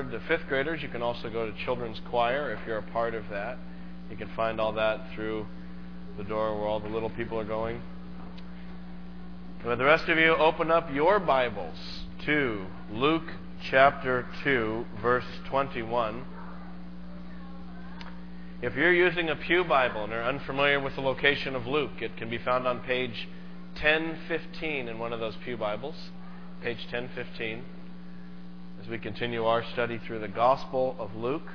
third to fifth graders, you can also go to children's choir if you're a part of that. You can find all that through the door where all the little people are going. But the rest of you, open up your Bibles to Luke chapter 2, verse 21. If you're using a Pew Bible and are unfamiliar with the location of Luke, it can be found on page 1015 in one of those Pew Bibles. Page 1015. We continue our study through the Gospel of Luke.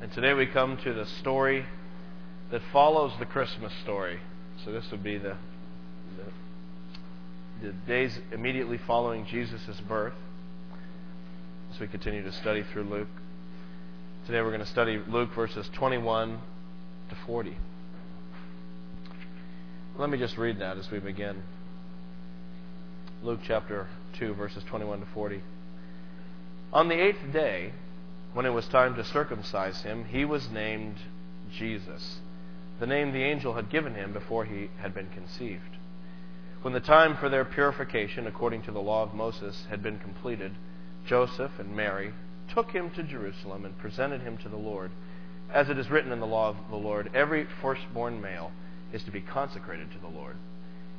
And today we come to the story that follows the Christmas story. So this would be the, the, the days immediately following Jesus' birth. As we continue to study through Luke. Today we're going to study Luke verses 21 to 40. Let me just read that as we begin. Luke chapter 2, verses 21 to 40. On the eighth day, when it was time to circumcise him, he was named Jesus the name the angel had given him before he had been conceived. When the time for their purification, according to the law of Moses, had been completed, Joseph and Mary took him to Jerusalem and presented him to the Lord. As it is written in the law of the Lord, every firstborn male is to be consecrated to the Lord,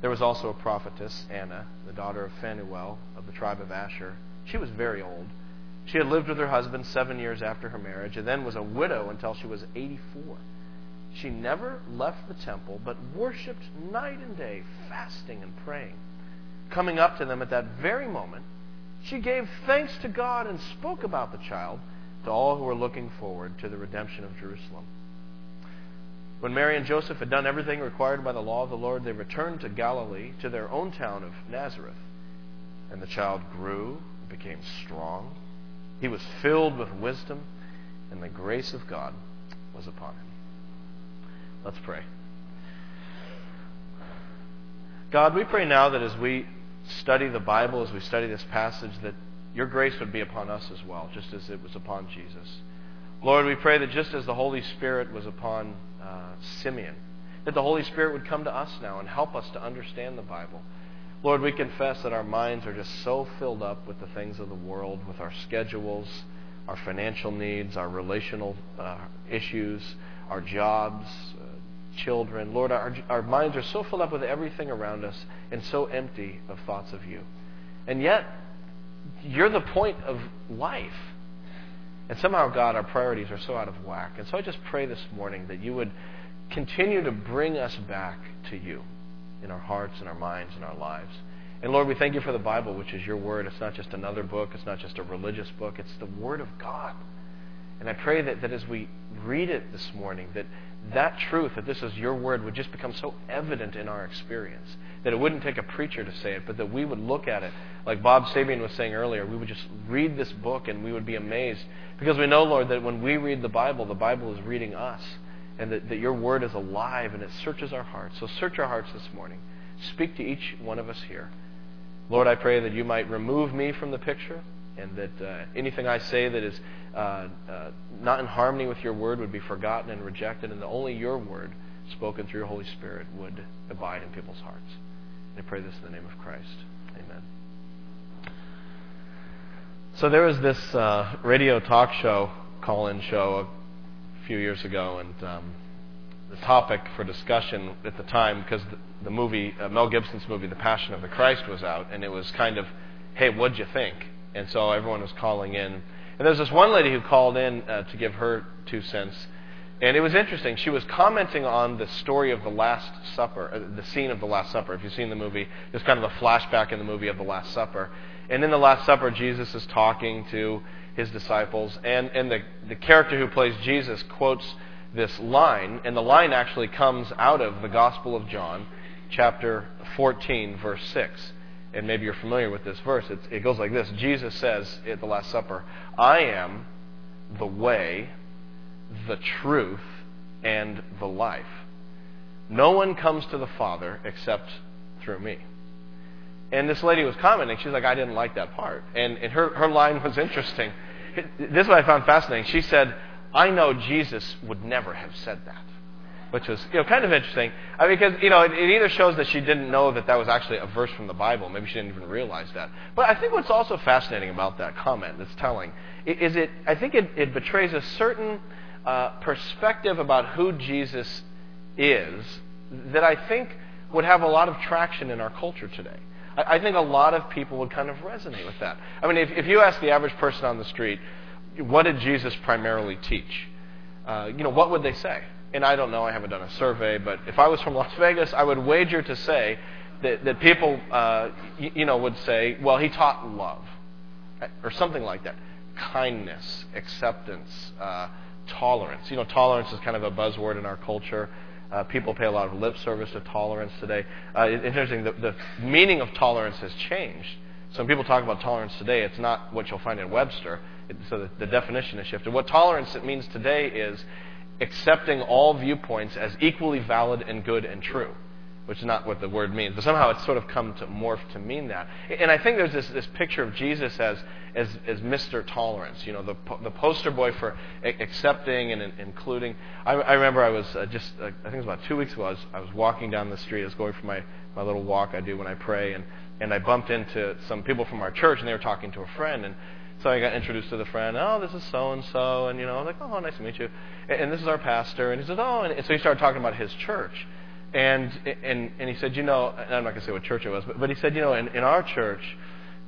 There was also a prophetess, Anna, the daughter of Phanuel of the tribe of Asher. She was very old. She had lived with her husband seven years after her marriage, and then was a widow until she was 84. She never left the temple, but worshiped night and day, fasting and praying. Coming up to them at that very moment, she gave thanks to God and spoke about the child to all who were looking forward to the redemption of Jerusalem. When Mary and Joseph had done everything required by the law of the Lord, they returned to Galilee, to their own town of Nazareth. And the child grew became strong. He was filled with wisdom, and the grace of God was upon him. Let's pray. God, we pray now that as we study the Bible, as we study this passage, that your grace would be upon us as well, just as it was upon Jesus. Lord, we pray that just as the Holy Spirit was upon uh, Simeon, that the Holy Spirit would come to us now and help us to understand the Bible. Lord, we confess that our minds are just so filled up with the things of the world, with our schedules, our financial needs, our relational uh, issues, our jobs, children. Lord, our, our minds are so filled up with everything around us and so empty of thoughts of you. And yet, you're the point of life. And somehow, God, our priorities are so out of whack. And so I just pray this morning that you would continue to bring us back to you in our hearts and our minds and our lives. And Lord, we thank you for the Bible, which is your word. It's not just another book, it's not just a religious book, it's the word of God. And I pray that, that as we read it this morning, that that truth, that this is your word, would just become so evident in our experience that it wouldn't take a preacher to say it, but that we would look at it, like Bob Sabian was saying earlier, we would just read this book and we would be amazed. Because we know, Lord, that when we read the Bible, the Bible is reading us, and that, that your word is alive and it searches our hearts. So search our hearts this morning. Speak to each one of us here. Lord, I pray that you might remove me from the picture and that uh, anything I say that is uh, uh, not in harmony with your word would be forgotten and rejected, and that only your word, spoken through your Holy Spirit, would abide in people's hearts. And I pray this in the name of Christ. Amen. So there was this uh, radio talk show, call-in show, a few years ago, and um, the topic for discussion at the time, because the, the movie, uh, Mel Gibson's movie, The Passion of the Christ, was out, and it was kind of, hey, what'd you think? And so everyone was calling in. And there was this one lady who called in uh, to give her two cents. And it was interesting. She was commenting on the story of the Last Supper, uh, the scene of the Last Supper. If you've seen the movie, there's kind of a flashback in the movie of the Last Supper. And in the Last Supper, Jesus is talking to his disciples, and, and the, the character who plays Jesus quotes this line, and the line actually comes out of the Gospel of John, chapter 14, verse 6 and maybe you're familiar with this verse. It's, it goes like this Jesus says at the Last Supper, I am the way, the truth, and the life. No one comes to the Father except through me. And this lady was commenting. She's like, I didn't like that part. And, and her, her line was interesting. This is what I found fascinating. She said, I know Jesus would never have said that which was you know kind of interesting I mean, because you know it, it, either shows that she didn't know that that was actually a verse from the Bible. Maybe she didn't even realize that. But I think what's also fascinating about that comment that's telling is it. I think it, it betrays a certain uh, perspective about who Jesus is that I think would have a lot of traction in our culture today. I, I think a lot of people would kind of resonate with that. I mean, if, if you ask the average person on the street, what did Jesus primarily teach? Uh, you know, what would they say? And I don't know, I haven't done a survey, but if I was from Las Vegas, I would wager to say that, that people, uh, you, you know, would say, well, he taught love, or something like that. Kindness, acceptance, uh, tolerance. You know, tolerance is kind of a buzzword in our culture. Uh, people pay a lot of lip service to tolerance today. Uh, it's interesting, the, the meaning of tolerance has changed. So when people talk about tolerance today, it's not what you'll find in Webster. It, so the, the definition has shifted. What tolerance it means today is accepting all viewpoints as equally valid and good and true, which is not what the word means. But somehow it's sort of come to morph to mean that. And I think there's this, this picture of Jesus as, as, as Mr. Tolerance, you know, the, the poster boy for accepting and including. I, I remember I was uh, just, uh, I think it was about two weeks ago, I was, I was walking down the street. I was going for my, my little walk I do when I pray, and, and I bumped into some people from our church, and they were talking to a friend. and so I got introduced to the friend. Oh, this is so and so, and you know, I'm like, oh, nice to meet you. And, and this is our pastor. And he said, oh, and so he started talking about his church, and and and he said, you know, I'm not going to say what church it was, but, but he said, you know, in, in our church,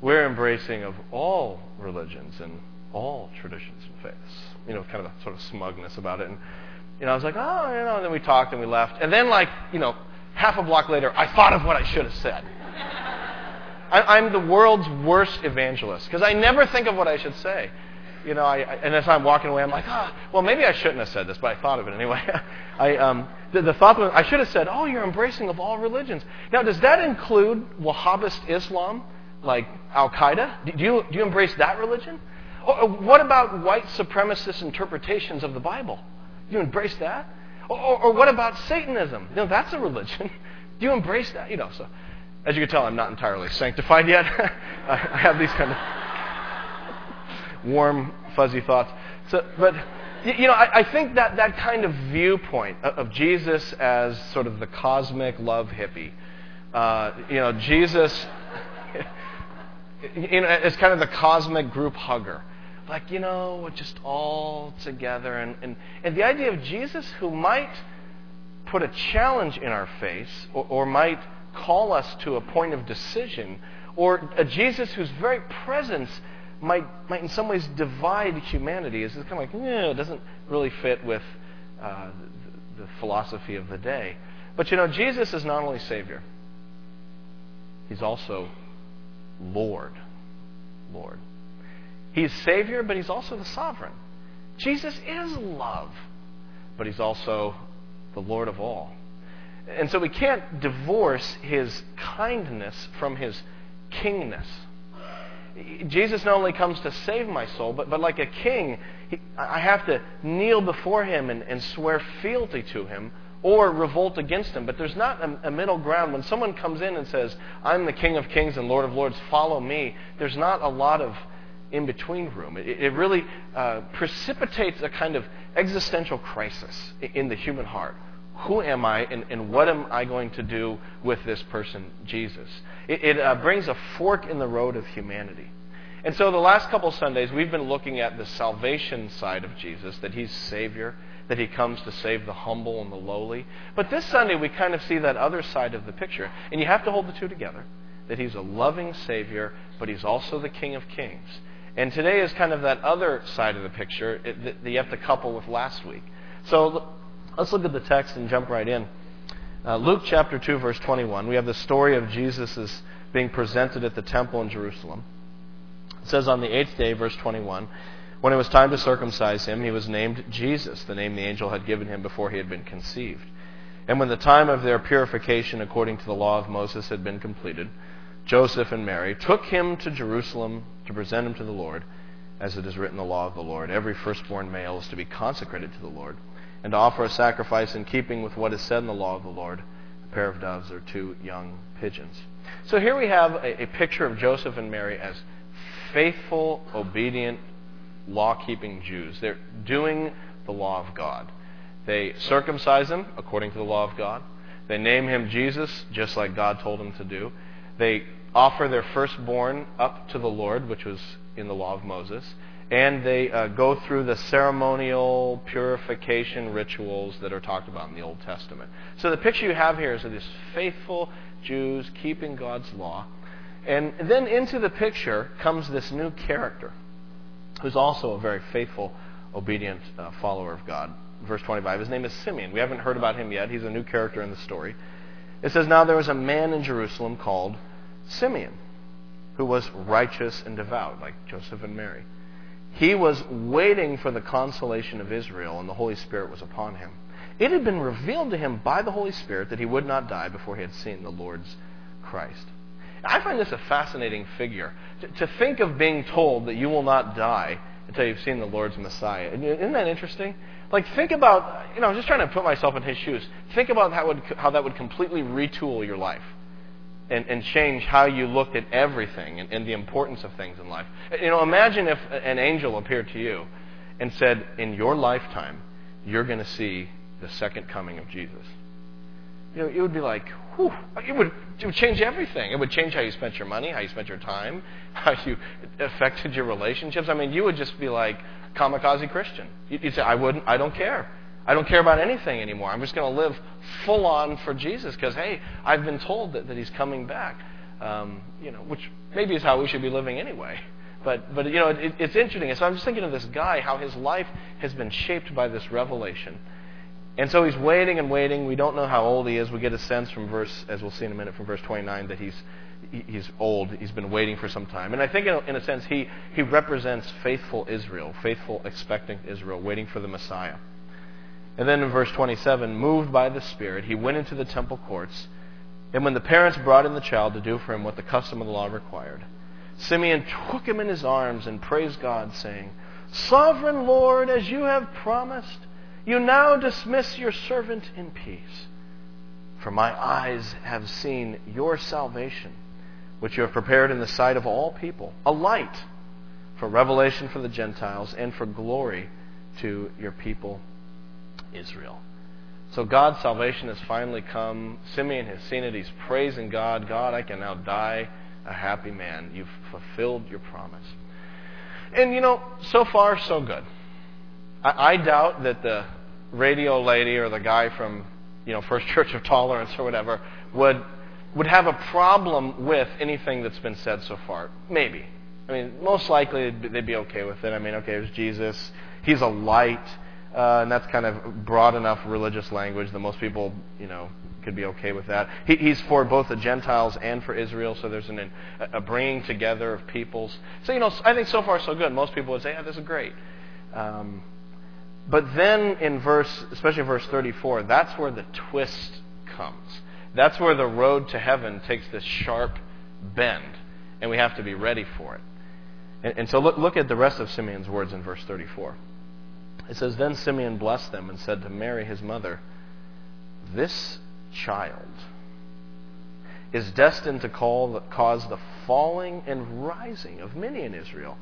we're embracing of all religions and all traditions and faiths. You know, kind of a sort of smugness about it. And you know, I was like, oh, you know. And then we talked and we left. And then, like, you know, half a block later, I thought of what I should have said. I, am the world's worst evangelist because I never think of what I should say. You know, I, I, and as I'm walking away, I'm like, ah, well, maybe I shouldn't have said this, but I thought of it anyway. I, um, the, the thought was, I should have said, oh, you're embracing of all religions. Now, does that include Wahhabist Islam, like Al Qaeda? Do you, do you embrace that religion? Or what about white supremacist interpretations of the Bible? Do you embrace that? Or, or, or what about Satanism? You know, that's a religion. Do you embrace that? You know, so as you can tell, I'm not entirely sanctified yet. I have these kind of warm, fuzzy thoughts. So, but you know, I, I, think that that kind of viewpoint of Jesus as sort of the cosmic love hippie, uh, you know, Jesus, you know, as kind of the cosmic group hugger, like you know, just all together, and and and the idea of Jesus who might put a challenge in our face, or, or might call us to a point of decision, or a Jesus whose very presence might, might in some ways divide humanity. Is kind of like, yeah, it doesn't really fit with uh, the, the philosophy of the day. But you know, Jesus is not only Savior, He's also Lord. Lord. He's Savior, but He's also the sovereign. Jesus is love, but He's also the Lord of all. And so we can't divorce his kindness from his kingness. Jesus not only comes to save my soul, but, but like a king, he, I have to kneel before him and, and swear fealty to him or revolt against him. But there's not a, a, middle ground. When someone comes in and says, I'm the King of Kings and Lord of Lords, follow me, there's not a lot of in between room. It, it really uh, precipitates a kind of existential crisis in the human heart. Who am I, and, and what am I going to do with this person, Jesus? It, it uh, brings a fork in the road of humanity. And so, the last couple Sundays, we've been looking at the salvation side of Jesus, that he's Savior, that he comes to save the humble and the lowly. But this Sunday, we kind of see that other side of the picture. And you have to hold the two together that he's a loving Savior, but he's also the King of Kings. And today is kind of that other side of the picture that you have to couple with last week. So let's look at the text and jump right in. Uh, Luke chapter 2, verse 21. We have the story of Jesus' being presented at the temple in Jerusalem. It says on the eighth day, verse 21, when it was time to circumcise him, he was named Jesus, the name the angel had given him before he had been conceived. And when the time of their purification according to the law of Moses had been completed, Joseph and Mary took him to Jerusalem to present him to the Lord, as it is written in the law of the Lord. Every firstborn male is to be consecrated to the Lord, and to offer a sacrifice in keeping with what is said in the law of the Lord a pair of doves or two young pigeons. So here we have a, a picture of Joseph and Mary as faithful, obedient law keeping Jews. They're doing the law of God. They circumcise him according to the law of God. They name him Jesus, just like God told him to do. They offer their firstborn up to the Lord, which was in the law of Moses. And they uh, go through the ceremonial purification rituals that are talked about in the Old Testament. So the picture you have here is of these faithful Jews keeping God's law. And then into the picture comes this new character who's also a very faithful, obedient uh, follower of God. Verse 25. His name is Simeon. We haven't heard about him yet. He's a new character in the story. It says, Now there was a man in Jerusalem called Simeon, who was righteous and devout, like Joseph and Mary. He was waiting for the consolation of Israel, and the Holy Spirit was upon him. It had been revealed to him by the Holy Spirit that he would not die before he had seen the Lord's Christ. I find this a fascinating figure. To, think of being told that you will not die until you've seen the Lord's Messiah. Isn't that interesting? Like, think about, you know, I'm just trying to put myself in his shoes. Think about how, would, how that would completely retool your life and, and change how you looked at everything and, and the importance of things in life. You know, imagine if an angel appeared to you and said, in your lifetime, you're going to see the second coming of Jesus. You know, it would be like, whew, it would, it would change everything. It would change how you spent your money, how you spent your time, how you affected your relationships. I mean, you would just be like kamikaze Christian. You'd say, I wouldn't, I don't care. I don't care about anything anymore. I'm just going to live full on for Jesus because, hey, I've been told that, that He's coming back. Um, you know, which maybe is how we should be living anyway. But, but you know, it, it's interesting. so I'm just thinking of this guy, how his life has been shaped by this revelation. And so he's waiting and waiting. We don't know how old he is. We get a sense from verse, as we'll see in a minute, from verse 29, that he's he's old. He's been waiting for some time. And I think, in a, in a sense, he, he represents faithful Israel, faithful, expectant Israel, waiting for the Messiah. And then in verse 27, moved by the Spirit, he went into the temple courts. And when the parents brought in the child to do for him what the custom of the law required, Simeon took him in his arms and praised God, saying, Sovereign Lord, as you have promised, you now dismiss your servant in peace. For my eyes have seen your salvation, which you have prepared in the sight of all people, a light for revelation for the Gentiles and for glory to your people Israel. So God's salvation has finally come. Simeon has seen it. He's praising God. God, I can now die a happy man. You've fulfilled your promise. And you know, so far, so good. I, I doubt that the radio lady or the guy from, you know, First Church of Tolerance or whatever would would have a problem with anything that's been said so far. Maybe. I mean, most likely they'd be okay with it. I mean, okay, there's Jesus. He's a light. Uh, and that's kind of broad enough religious language that most people, you know, could be okay with that. He, he's for both the Gentiles and for Israel, so there's an, a bringing together of peoples. So, you know, I think so far so good. Most people would say, yeah, this is great. Um, but then in verse, especially verse 34, that's where the twist comes. That's where the road to heaven takes this sharp bend, and we have to be ready for it. And, and so look, look at the rest of Simeon's words in verse 34. It says, Then Simeon blessed them and said to Mary, his mother, This child is destined to call, cause the falling and rising of many in Israel,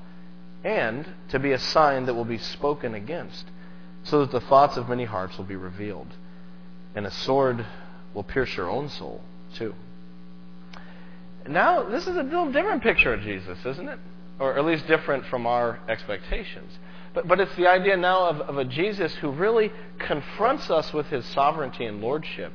and to be a sign that will be spoken against, so that the thoughts of many hearts will be revealed. And a sword will pierce your own soul, too. Now, this is a little different picture of Jesus, isn't it? Or at least different from our expectations. But, but it's the idea now of, of a Jesus who really confronts us with his sovereignty and lordship.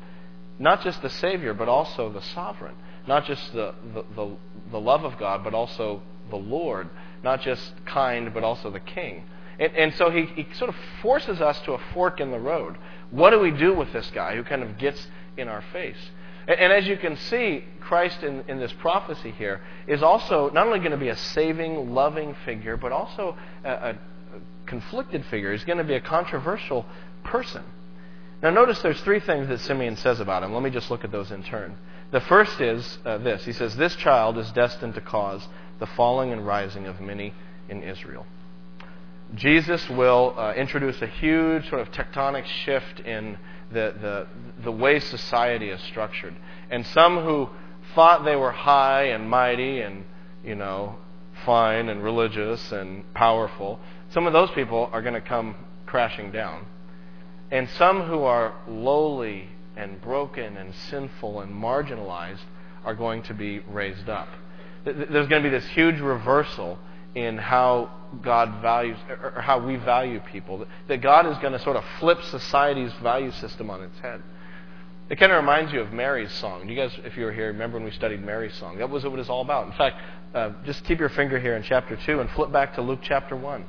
Not just the Savior, but also the sovereign. Not just the, the, the, the love of God, but also the Lord. Not just kind, but also the King. And, and so he, he sort of forces us to a fork in the road. What do we do with this guy who kind of gets in our face? And, and as you can see, Christ in, in this prophecy here is also not only going to be a saving, loving figure, but also a, a conflicted figure. He's going to be a controversial person. Now, notice there's three things that Simeon says about him. Let me just look at those in turn. The first is uh, this He says, This child is destined to cause the falling and rising of many in Israel. Jesus will uh, introduce a huge sort of tectonic shift in the, the, the way society is structured. And some who thought they were high and mighty and, you know, fine and religious and powerful, some of those people are going to come crashing down. And some who are lowly and broken and sinful and marginalized are going to be raised up. There's going to be this huge reversal in how God values, or how we value people. That God is going to sort of flip society's value system on its head. It kind of reminds you of Mary's song. You guys, if you were here, remember when we studied Mary's song? That was what it was all about. In fact, uh, just keep your finger here in chapter 2 and flip back to Luke chapter 1.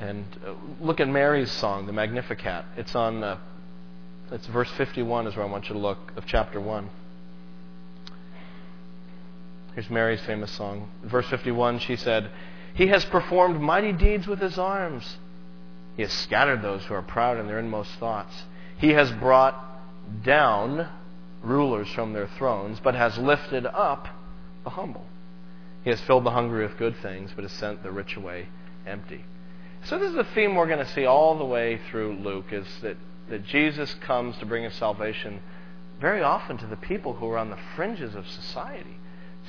And uh, look at Mary's song, the Magnificat. It's on, uh, it's verse 51 is where I want you to look of chapter 1. Here's Mary's famous song. Verse 51, she said, He has performed mighty deeds with his arms. He has scattered those who are proud in their inmost thoughts. He has brought down rulers from their thrones, but has lifted up the humble. He has filled the hungry with good things, but has sent the rich away empty. So this is the theme we're going to see all the way through Luke is that, that Jesus comes to bring us salvation very often to the people who are on the fringes of society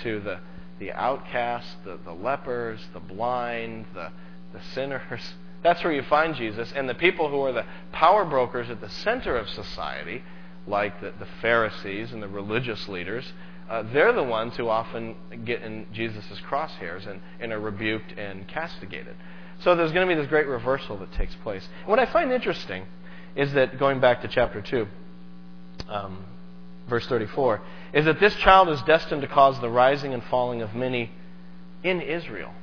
to the, the outcasts, the, the lepers, the blind, the, the sinners. That's where you find Jesus. And the people who are the power brokers at the center of society, like the, the Pharisees and the religious leaders, uh, they're the ones who often get in Jesus' crosshairs and, and are rebuked and castigated. So there's going to be this great reversal that takes place. What I find interesting is that, going back to chapter 2, um, verse 34, is that this child is destined to cause the rising and falling of many in Israel.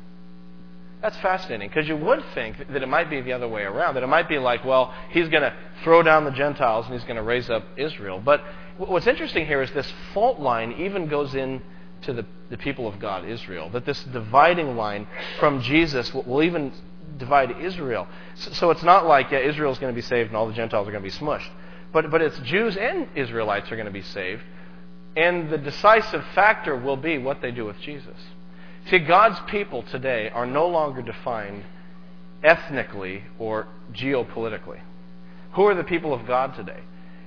That's fascinating because you would think that it might be the other way around. That it might be like, well, he's going to throw down the Gentiles and he's going to raise up Israel. But what's interesting here is this fault line even goes in to the, the people of God, Israel. That this dividing line from Jesus will, even divide Israel. So, so it's not like yeah, Israel's going to be saved and all the Gentiles are going to be smushed. But, but it's Jews and Israelites are going to be saved. And the decisive factor will be what they do with Jesus. See, God's people today are no longer defined ethnically or geopolitically. Who are the people of God today?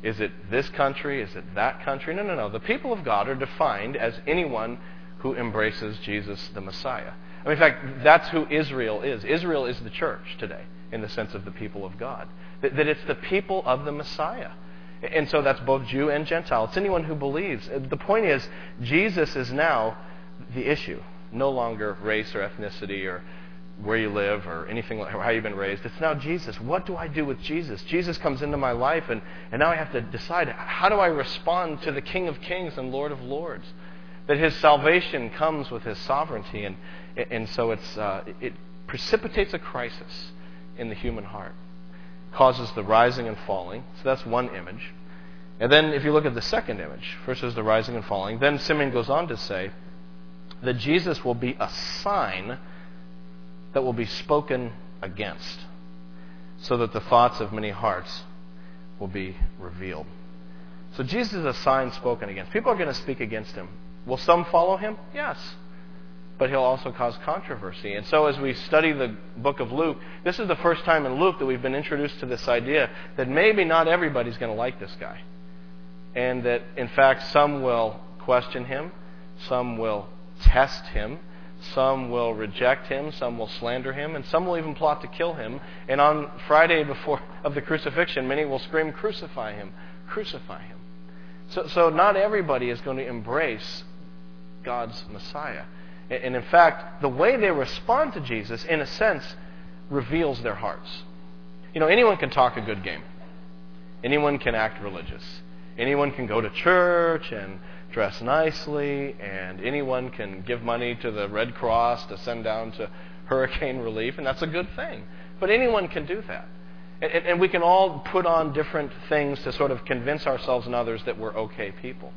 Is it this country? Is it that country? No, no, no. The people of God are defined as anyone who embraces Jesus the Messiah. I mean, in fact, that's who Israel is. Israel is the church today, in the sense of the people of God. That, that it's the people of the Messiah. And so that's both Jew and Gentile. It's anyone who believes. The point is, Jesus is now the issue, no longer race or ethnicity or where you live or anything like how you've been raised. It's now Jesus. What do I do with Jesus? Jesus comes into my life, and, and now I have to decide how do I respond to the King of Kings and Lord of Lords? That his salvation comes with his sovereignty, and, and so it's, uh, it precipitates a crisis in the human heart causes the rising and falling. So that's one image. And then if you look at the second image, first is the rising and falling, then Simeon goes on to say that Jesus will be a sign that will be spoken against, so that the thoughts of many hearts will be revealed. So Jesus is a sign spoken against. People are going to speak against him. Will some follow him? Yes but he'll also cause controversy. And so, as we study the book of Luke, this is the first time in Luke that we've been introduced to this idea that maybe not everybody's going to like this guy. And that, in fact, some will question him, some will test him, Some will reject him, some will slander him, and some will even plot to kill him. And on Friday before of the crucifixion, many will scream, "Crucify him! Crucify him!" So, so not everybody is going to embrace God's Messiah. And in fact, the way they respond to Jesus, in a sense, reveals their hearts. You know, anyone can talk a good game. Anyone can act religious. Anyone can go to church and dress nicely, and anyone can give money to the Red Cross to send down to hurricane relief, and that's a good thing. But anyone can do that. And, and, we can all put on different things to sort of convince ourselves and others that we're okay people.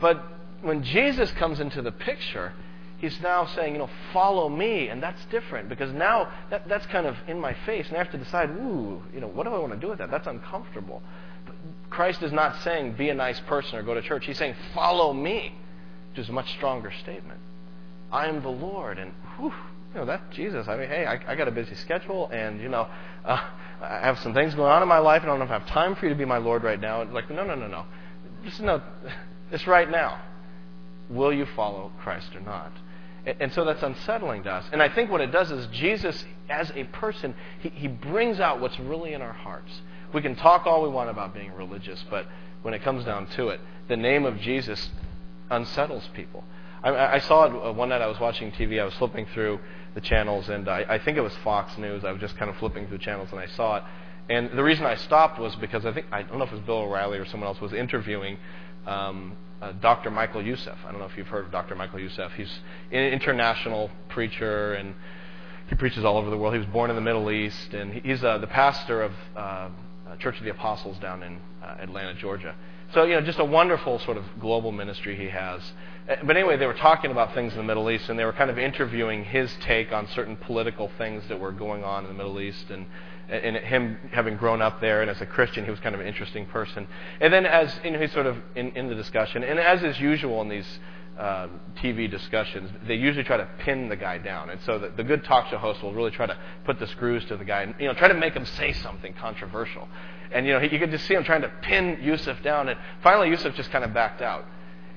But when Jesus comes into the picture, he's now saying, you know, follow me, and that's different because now that, that's kind of in my face, and I have to decide, ooh, you know, what do I want to do with that? That's uncomfortable. Christ is not saying be a nice person or go to church. He's saying follow me, which is a much stronger statement. I am the Lord, and whew, you know that Jesus. I mean, hey, I, I got a busy schedule, and you know, uh, I have some things going on in my life, and I don't have time for you to be my Lord right now. Like, no, no, no, no. Just no, it's right now. Will you follow Christ or not? And, so that's unsettling to us. And I think what it does is Jesus, as a person, he, he brings out what's really in our hearts. We can talk all we want about being religious, but when it comes down to it, the name of Jesus unsettles people. I, I saw it uh, one night I was watching TV. I was flipping through the channels, and I, I think it was Fox News. I was just kind of flipping through channels, and I saw it. And the reason I stopped was because I think I don't know if it was Bill O'Reilly or someone else was interviewing um, uh, Dr. Michael Youssef. I don't know if you've heard of Dr. Michael Youssef. He's an international preacher and he preaches all over the world. He was born in the Middle East, and he's uh, the pastor of uh, Church of the Apostles down in uh, Atlanta, Georgia. So, you know, just a wonderful sort of global ministry he has. Uh, but anyway, they were talking about things in the Middle East, and they were kind of interviewing his take on certain political things that were going on in the Middle East, and, and him having grown up there, and as a Christian, he was kind of an interesting person. And then, as you know, he's sort of in, in the discussion, and as is usual in these uh, TV discussions, they usually try to pin the guy down, and so the, the good talk show host will really try to put the screws to the guy, and you know, try to make him say something controversial. And you know, he, you could just see him trying to pin Youssef down, and finally, Youssef just kind of backed out.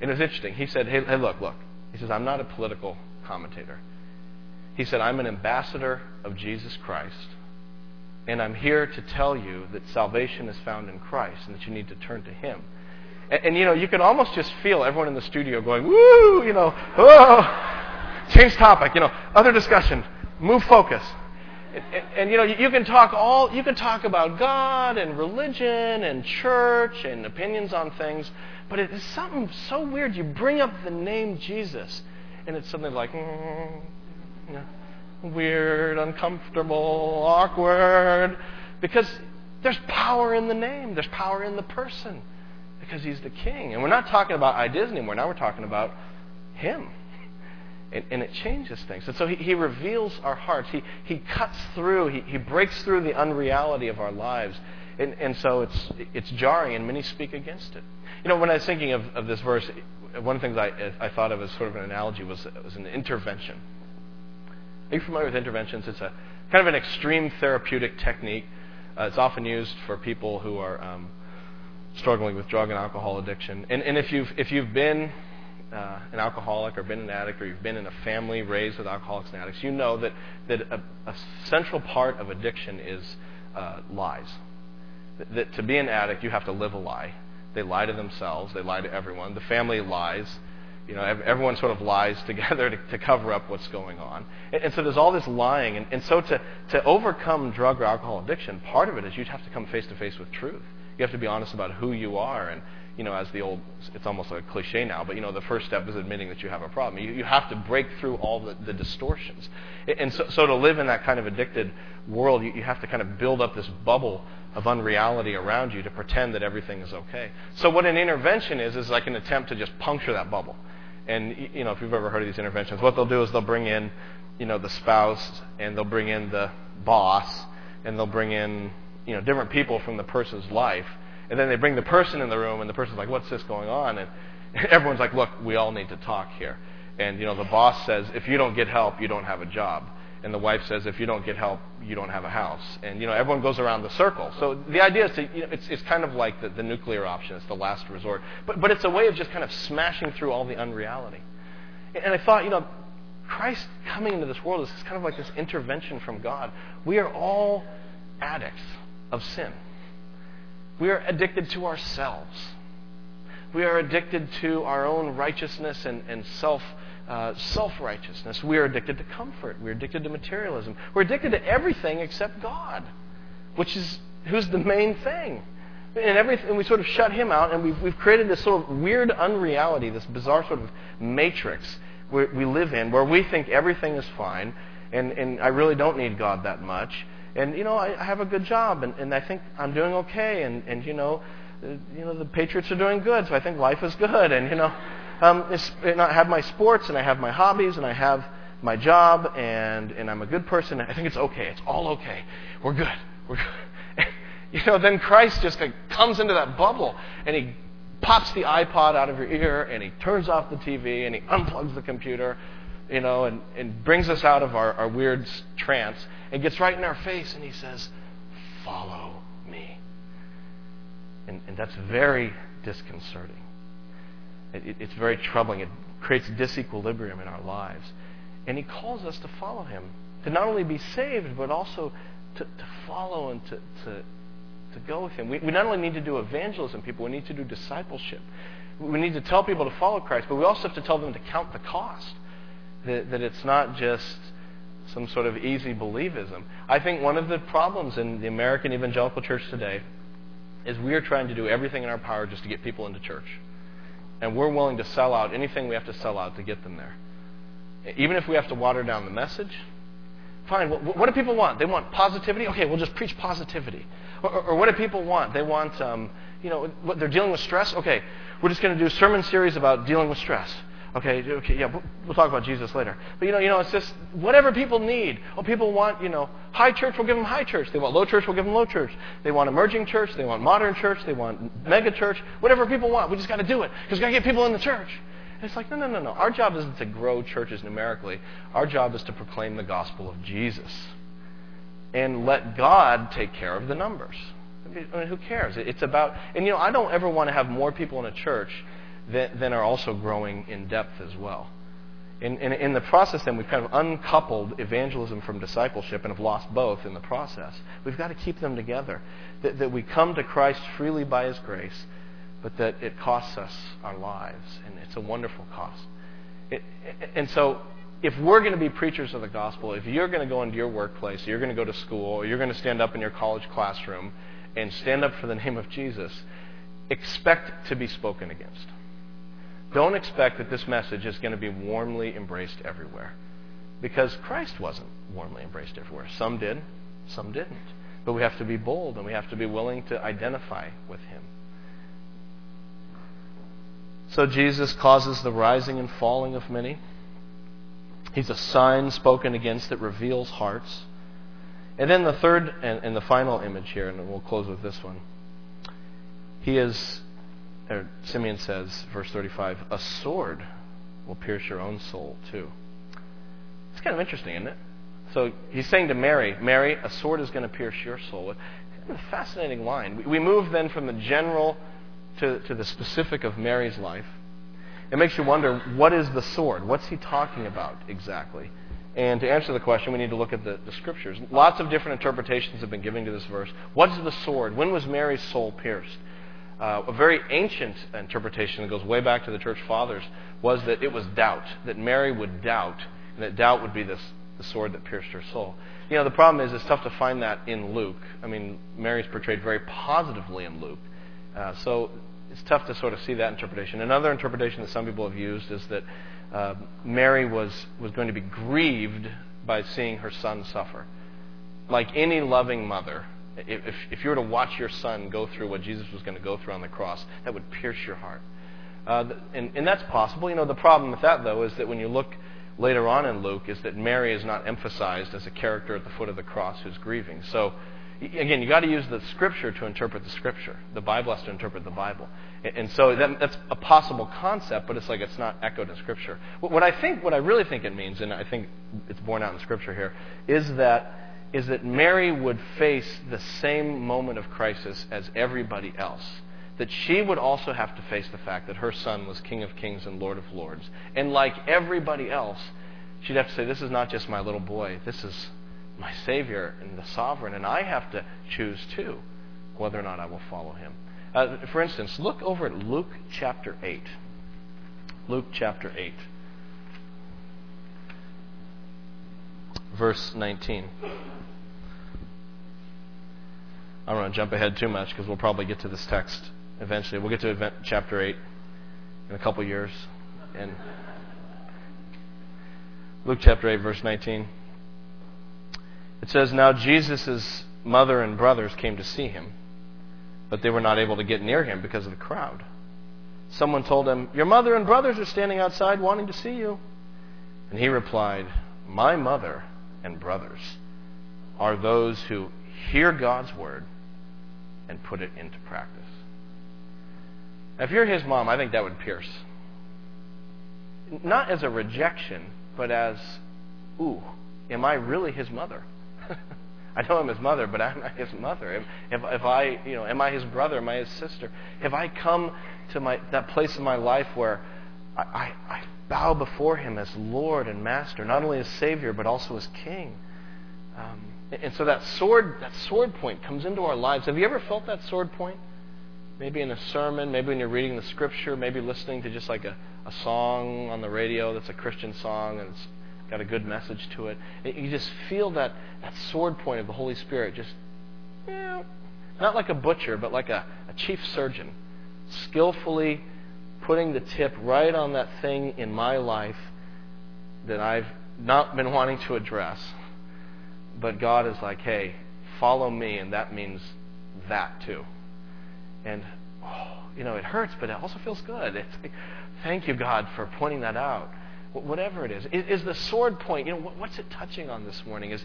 And it was interesting. He said, hey, hey, look, look. He says, I'm not a political commentator. He said, I'm an ambassador of Jesus Christ. And I'm here to tell you that salvation is found in Christ and that you need to turn to Him. And, and you know, you can almost just feel everyone in the studio going, woo, you know, oh, change topic, you know, other discussion, move focus. And, and, and, you know, you can talk all you can talk about God and religion and church and opinions on things, but it is something so weird. You bring up the name Jesus, and it's something like mm, you know, weird, uncomfortable, awkward, because there's power in the name. There's power in the person, because he's the King. And we're not talking about ideas anymore. Now we're talking about Him. And, and, it changes things. And so he, he, reveals our hearts. He, he cuts through, he, he breaks through the unreality of our lives. And, and so it's, it's jarring, and many speak against it. You know, when I was thinking of, of this verse, one of the things I, I thought of as sort of an analogy was, was an intervention. Are you familiar with interventions? It's a kind of an extreme therapeutic technique. Uh, it's often used for people who are um, struggling with drug and alcohol addiction. And, and if, you've, if you've been uh, an alcoholic or been an addict or you've been in a family raised with alcoholics and addicts, you know that, that a, a central part of addiction is uh, lies. That, that to be an addict, you have to live a lie. They lie to themselves. They lie to everyone. The family lies. You know, everyone sort of lies together to, to cover up what's going on. And, and, so there's all this lying. And, and so to, to overcome drug or alcohol addiction, part of it is you have to come face to face with truth. You have to be honest about who you are. And, you know, as the old, it's almost like a cliche now, but, you know, the first step is admitting that you have a problem. You, you have to break through all the, the distortions. And so, so to live in that kind of addicted world, you, you have to kind of build up this bubble of unreality around you to pretend that everything is okay. So what an intervention is is like an attempt to just puncture that bubble. And you know, if you've ever heard of these interventions, what they'll do is they'll bring in, you know, the spouse and they'll bring in the boss and they'll bring in, you know, different people from the person's life. And then they bring the person in the room and the person's like, "What's this going on?" And everyone's like, "Look, we all need to talk here." And you know, the boss says, "If you don't get help, you don't have a job." and the wife says, if you don't get help, you don't have a house. And, you know, everyone goes around the circle. So the idea is to, you know, it's, it's kind of like the, the nuclear option. It's the last resort. But, but it's a way of just kind of smashing through all the unreality. And I thought, you know, Christ coming into this world is kind of like this intervention from God. We are all addicts of sin. We are addicted to ourselves. We are addicted to our own righteousness and, and self uh, self righteousness. We are addicted to comfort. We're addicted to materialism. We're addicted to everything except God, which is who's the main thing. And we sort of shut him out, and we've, we've created this sort of weird unreality, this bizarre sort of matrix we live in where we think everything is fine, and, and I really don't need God that much. And, you know, I, I have a good job, and, and I think I'm doing okay, and, and you know, uh, you know, the Patriots are doing good, so I think life is good, and, you know, um, and I have my sports, and I have my hobbies, and I have my job, and, and I'm a good person. And I think it's okay. It's all okay. We're good. We're good. you know, then Christ just like comes into that bubble, and he pops the iPod out of your ear, and he turns off the TV, and he unplugs the computer, you know, and, and brings us out of our, our weird trance, and gets right in our face, and he says, Follow me. And, and that's very disconcerting. It, it, it's very troubling. It creates disequilibrium in our lives. And he calls us to follow him, to not only be saved, but also to, to follow and to, to, to go with him. We, we not only need to do evangelism, people, we need to do discipleship. We need to tell people to follow Christ, but we also have to tell them to count the cost. That, that it's not just some sort of easy believism. I think one of the problems in the American evangelical church today is we are trying to do everything in our power just to get people into church. And we're willing to sell out anything we have to sell out to get them there. Even if we have to water down the message, fine. What, what do people want? They want positivity? Okay, we'll just preach positivity. Or, or what do people want? They want, um, you know, what, they're dealing with stress? Okay, we're just going to do a sermon series about dealing with stress. Okay, okay, yeah, we'll talk about Jesus later. But you know, you know, it's just whatever people need. Oh, people want, you know, high church, we'll give them high church. They want low church, we'll give them low church. They want emerging church, they want modern church, they want mega church. Whatever people want, we just got to do it because we got to get people in the church. And it's like, no, no, no, no. Our job isn't to grow churches numerically. Our job is to proclaim the gospel of Jesus and let God take care of the numbers. I mean, who cares? It's about, and you know, I don't ever want to have more people in a church than are also growing in depth as well. In, in, in, the process, then, we've kind of uncoupled evangelism from discipleship and have lost both in the process. We've got to keep them together. That, that we come to Christ freely by His grace, but that it costs us our lives, and it's a wonderful cost. It, and so, if we're going to be preachers of the gospel, if you're going to go into your workplace, you're going to go to school, you're going to stand up in your college classroom and stand up for the name of Jesus, expect to be spoken against. Don't expect that this message is going to be warmly embraced everywhere. Because Christ wasn't warmly embraced everywhere. Some did, some didn't. But we have to be bold and we have to be willing to identify with Him. So Jesus causes the rising and falling of many. He's a sign spoken against that reveals hearts. And then the third and, and the final image here, and we'll close with this one. He is or Simeon says, verse 35, a sword will pierce your own soul too. It's kind of interesting, isn't it? So he's saying to Mary, Mary, a sword is going to pierce your soul. It's a fascinating line. We, move then from the general to, to the specific of Mary's life. It makes you wonder, what is the sword? What's he talking about exactly? And to answer the question, we need to look at the, the scriptures. Lots of different interpretations have been given to this verse. What is the sword? When was Mary's soul pierced? Uh, a very ancient interpretation that goes way back to the church fathers was that it was doubt, that Mary would doubt, and that doubt would be this, the sword that pierced her soul. You know, the problem is it's tough to find that in Luke. I mean, Mary's portrayed very positively in Luke. Uh, so it's tough to sort of see that interpretation. Another interpretation that some people have used is that uh, Mary was, was going to be grieved by seeing her son suffer. Like any loving mother, if, if you were to watch your son go through what Jesus was going to go through on the cross, that would pierce your heart. Uh, and, and that's possible. You know, the problem with that, though, is that when you look later on in Luke, is that Mary is not emphasized as a character at the foot of the cross who's grieving. So, again, you've got to use the Scripture to interpret the Scripture. The Bible has to interpret the Bible. And, and so that, that's a possible concept, but it's like it's not echoed in Scripture. What, what I think, what I really think it means, and I think it's borne out in Scripture here, is that is that Mary would face the same moment of crisis as everybody else. That she would also have to face the fact that her son was King of Kings and Lord of Lords. And like everybody else, she'd have to say, This is not just my little boy, this is my Savior and the sovereign, and I have to choose too whether or not I will follow him. Uh, for instance, look over at Luke chapter 8. Luke chapter 8, verse 19. I don't want to jump ahead too much because we'll probably get to this text eventually. We'll get to event, chapter 8 in a couple years. And Luke chapter 8, verse 19. It says, Now Jesus' mother and brothers came to see him, but they were not able to get near him because of the crowd. Someone told him, Your mother and brothers are standing outside wanting to see you. And he replied, My mother and brothers are those who hear God's word and put it into practice. Now, if you're his mom, I think that would pierce. Not as a rejection, but as, ooh, am I really his mother? I know I'm his mother, but i am not his mother? If, if I, you know, am I his brother? Am I his sister? Have I come to my, that place in my life where I, I, I bow before him as Lord and Master, not only as Savior, but also as King? Um, and so that sword, that sword point comes into our lives. Have you ever felt that sword point? Maybe in a sermon, maybe when you're reading the scripture, maybe listening to just like a, a song on the radio that's a Christian song and it's got a good message to it. You just feel that, that sword point of the Holy Spirit just, you know, not like a butcher, but like a, a chief surgeon, skillfully putting the tip right on that thing in my life that I've not been wanting to address but God is like, hey, follow me, and that means that too. And, oh, you know, it hurts, but it also feels good. It's like, thank you, God, for pointing that out. Whatever it is. Is the sword point, you know, what's it touching on this morning? Is,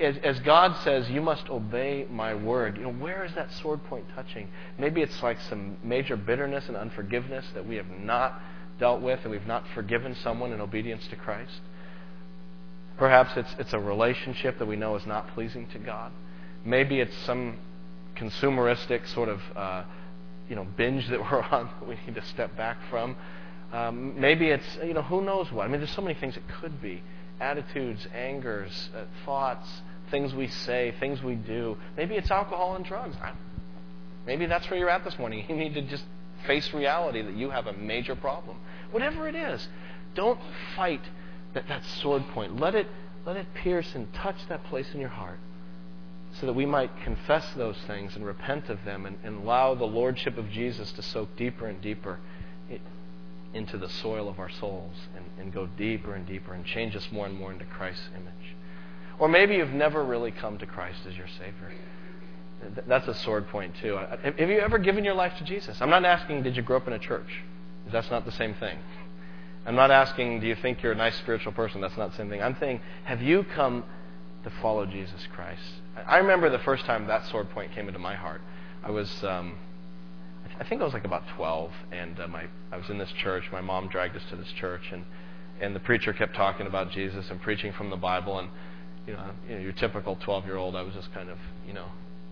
as God says, you must obey my word, you know, where is that sword point touching? Maybe it's like some major bitterness and unforgiveness that we have not dealt with and we've not forgiven someone in obedience to Christ. Perhaps it's, it's a relationship that we know is not pleasing to God. Maybe it's some consumeristic sort of uh, you know binge that we're on that we need to step back from. Um, maybe it's you know who knows what. I mean, there's so many things it could be: attitudes, angers, uh, thoughts, things we say, things we do. Maybe it's alcohol and drugs. I, maybe that's where you're at this morning. You need to just face reality that you have a major problem. Whatever it is, don't fight that, that sword point. Let it, let it pierce and touch that place in your heart so that we might confess those things and repent of them and, and allow the lordship of Jesus to soak deeper and deeper into the soil of our souls and, and go deeper and deeper and change us more and more into Christ's image. Or maybe you've never really come to Christ as your Savior. That's a sword point, too. Have you ever given your life to Jesus? I'm not asking, did you grow up in a church? That's not the same thing. I'm not asking, do you think you're a nice spiritual person? That's not the same thing. I'm saying, have you come to follow Jesus Christ? I remember the first time that sword point came into my heart. I was, um, I think I was like about 12, and uh, my, I was in this church. My mom dragged us to this church, and, and the preacher kept talking about Jesus and preaching from the Bible. And, you know, you know your typical 12 year old, I was just kind of, you know,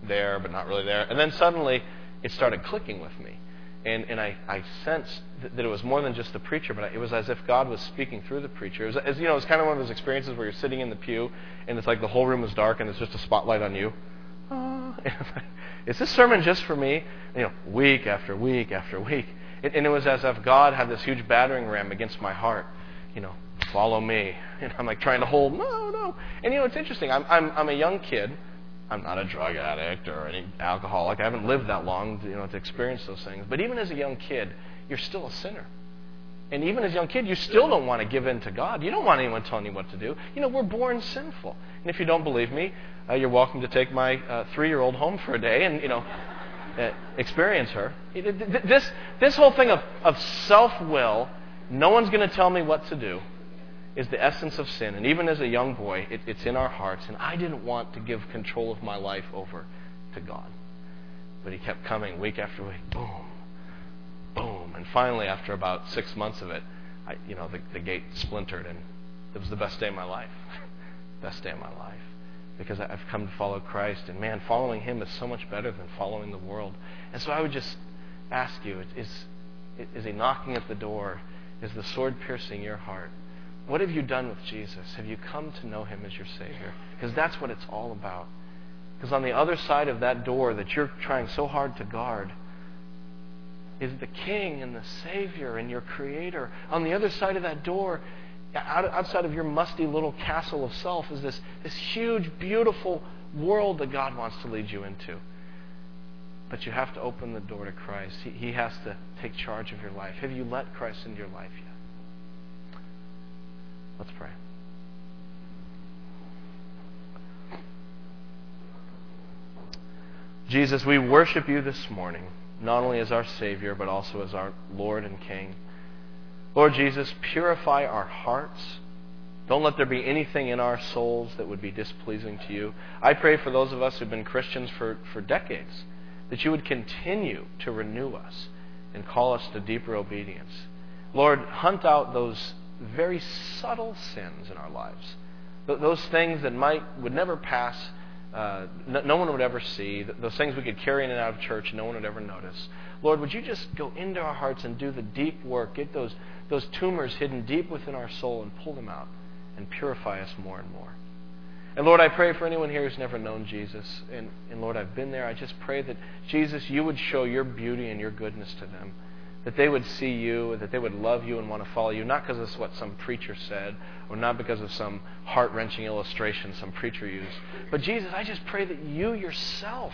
there, but not really there. And then suddenly it started clicking with me and, and I, I sensed that it was more than just the preacher, but it was as if God was speaking through the preacher. It was, as, you know, it was kind of one of those experiences where you're sitting in the pew and it's like the whole room is dark and it's just a spotlight on you. Is this sermon just for me? You know, week after week after week. It, and it was as if God had this huge battering ram against my heart. You know, follow me. And I'm like trying to hold, no, no. And you know, it's interesting. I'm, I'm, I'm a young kid I'm not a drug addict or any alcoholic. I haven't lived that long, you know, to experience those things. But even as a young kid, you're still a sinner. And even as a young kid, you still don't want to give in to God. You don't want anyone telling you what to do. You know, we're born sinful. And if you don't believe me, uh, you're welcome to take my uh, three-year-old home for a day and, you know, uh, experience her. This, this whole thing of, of self-will, no one's going to tell me what to do is the essence of sin. And even as a young boy, it, it's in our hearts. And I didn't want to give control of my life over to God. But He kept coming week after week. Boom, boom. And finally, after about six months of it, I, you know, the, the gate splintered. And it was the best day of my life. best day of my life. Because I've come to follow Christ. And man, following Him is so much better than following the world. And so I would just ask you is, is He knocking at the door? Is the sword piercing your heart? What have you done with Jesus? Have you come to know him as your Savior? Because that's what it's all about. Because on the other side of that door that you're trying so hard to guard is the King and the Savior and your Creator. On the other side of that door, outside of your musty little castle of self, is this, this huge, beautiful world that God wants to lead you into. But you have to open the door to Christ. He, he has to take charge of your life. Have you let Christ into your life yet? Let's pray. Jesus, we worship you this morning, not only as our Savior, but also as our Lord and King. Lord Jesus, purify our hearts. Don't let there be anything in our souls that would be displeasing to you. I pray for those of us who've been Christians for, for decades that you would continue to renew us and call us to deeper obedience. Lord, hunt out those very subtle sins in our lives, those things that might would never pass, uh, no, no one would ever see, those things we could carry in and out of church no one would ever notice. Lord, would you just go into our hearts and do the deep work, get those, those tumors hidden deep within our soul and pull them out and purify us more and more. And Lord, I pray for anyone here who's never known Jesus. And, and Lord, I've been there. I just pray that, Jesus, you would show your beauty and your goodness to them. That they would see you, that they would love you and want to follow you, not because of what some preacher said, or not because of some heart wrenching illustration some preacher used. But Jesus, I just pray that you yourself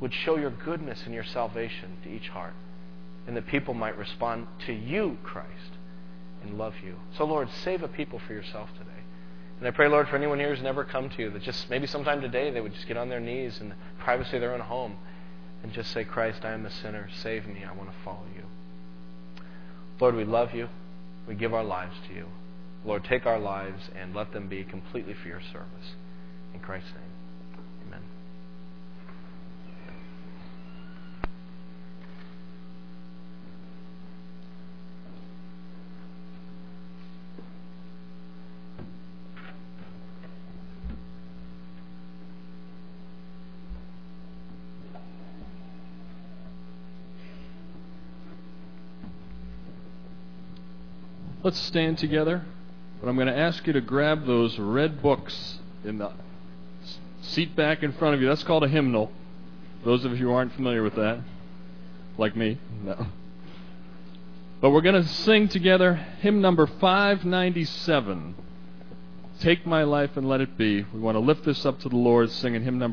would show your goodness and your salvation to each heart. And that people might respond to you, Christ, and love you. So, Lord, save a people for yourself today. And I pray, Lord, for anyone here who's never come to you, that just maybe sometime today they would just get on their knees in the privacy of their own home and just say, Christ, I am a sinner. Save me. I want to follow you. Lord, we love you. We give our lives to you. Lord, take our lives and let them be completely for your service. In Christ's name. Let's stand together. But I'm going to ask you to grab those red books in the seat back in front of you. That's called a hymnal. Those of you who aren't familiar with that, like me, no. But we're going to sing together hymn number 597. Take my life and let it be. We want to lift this up to the Lord, singing hymn number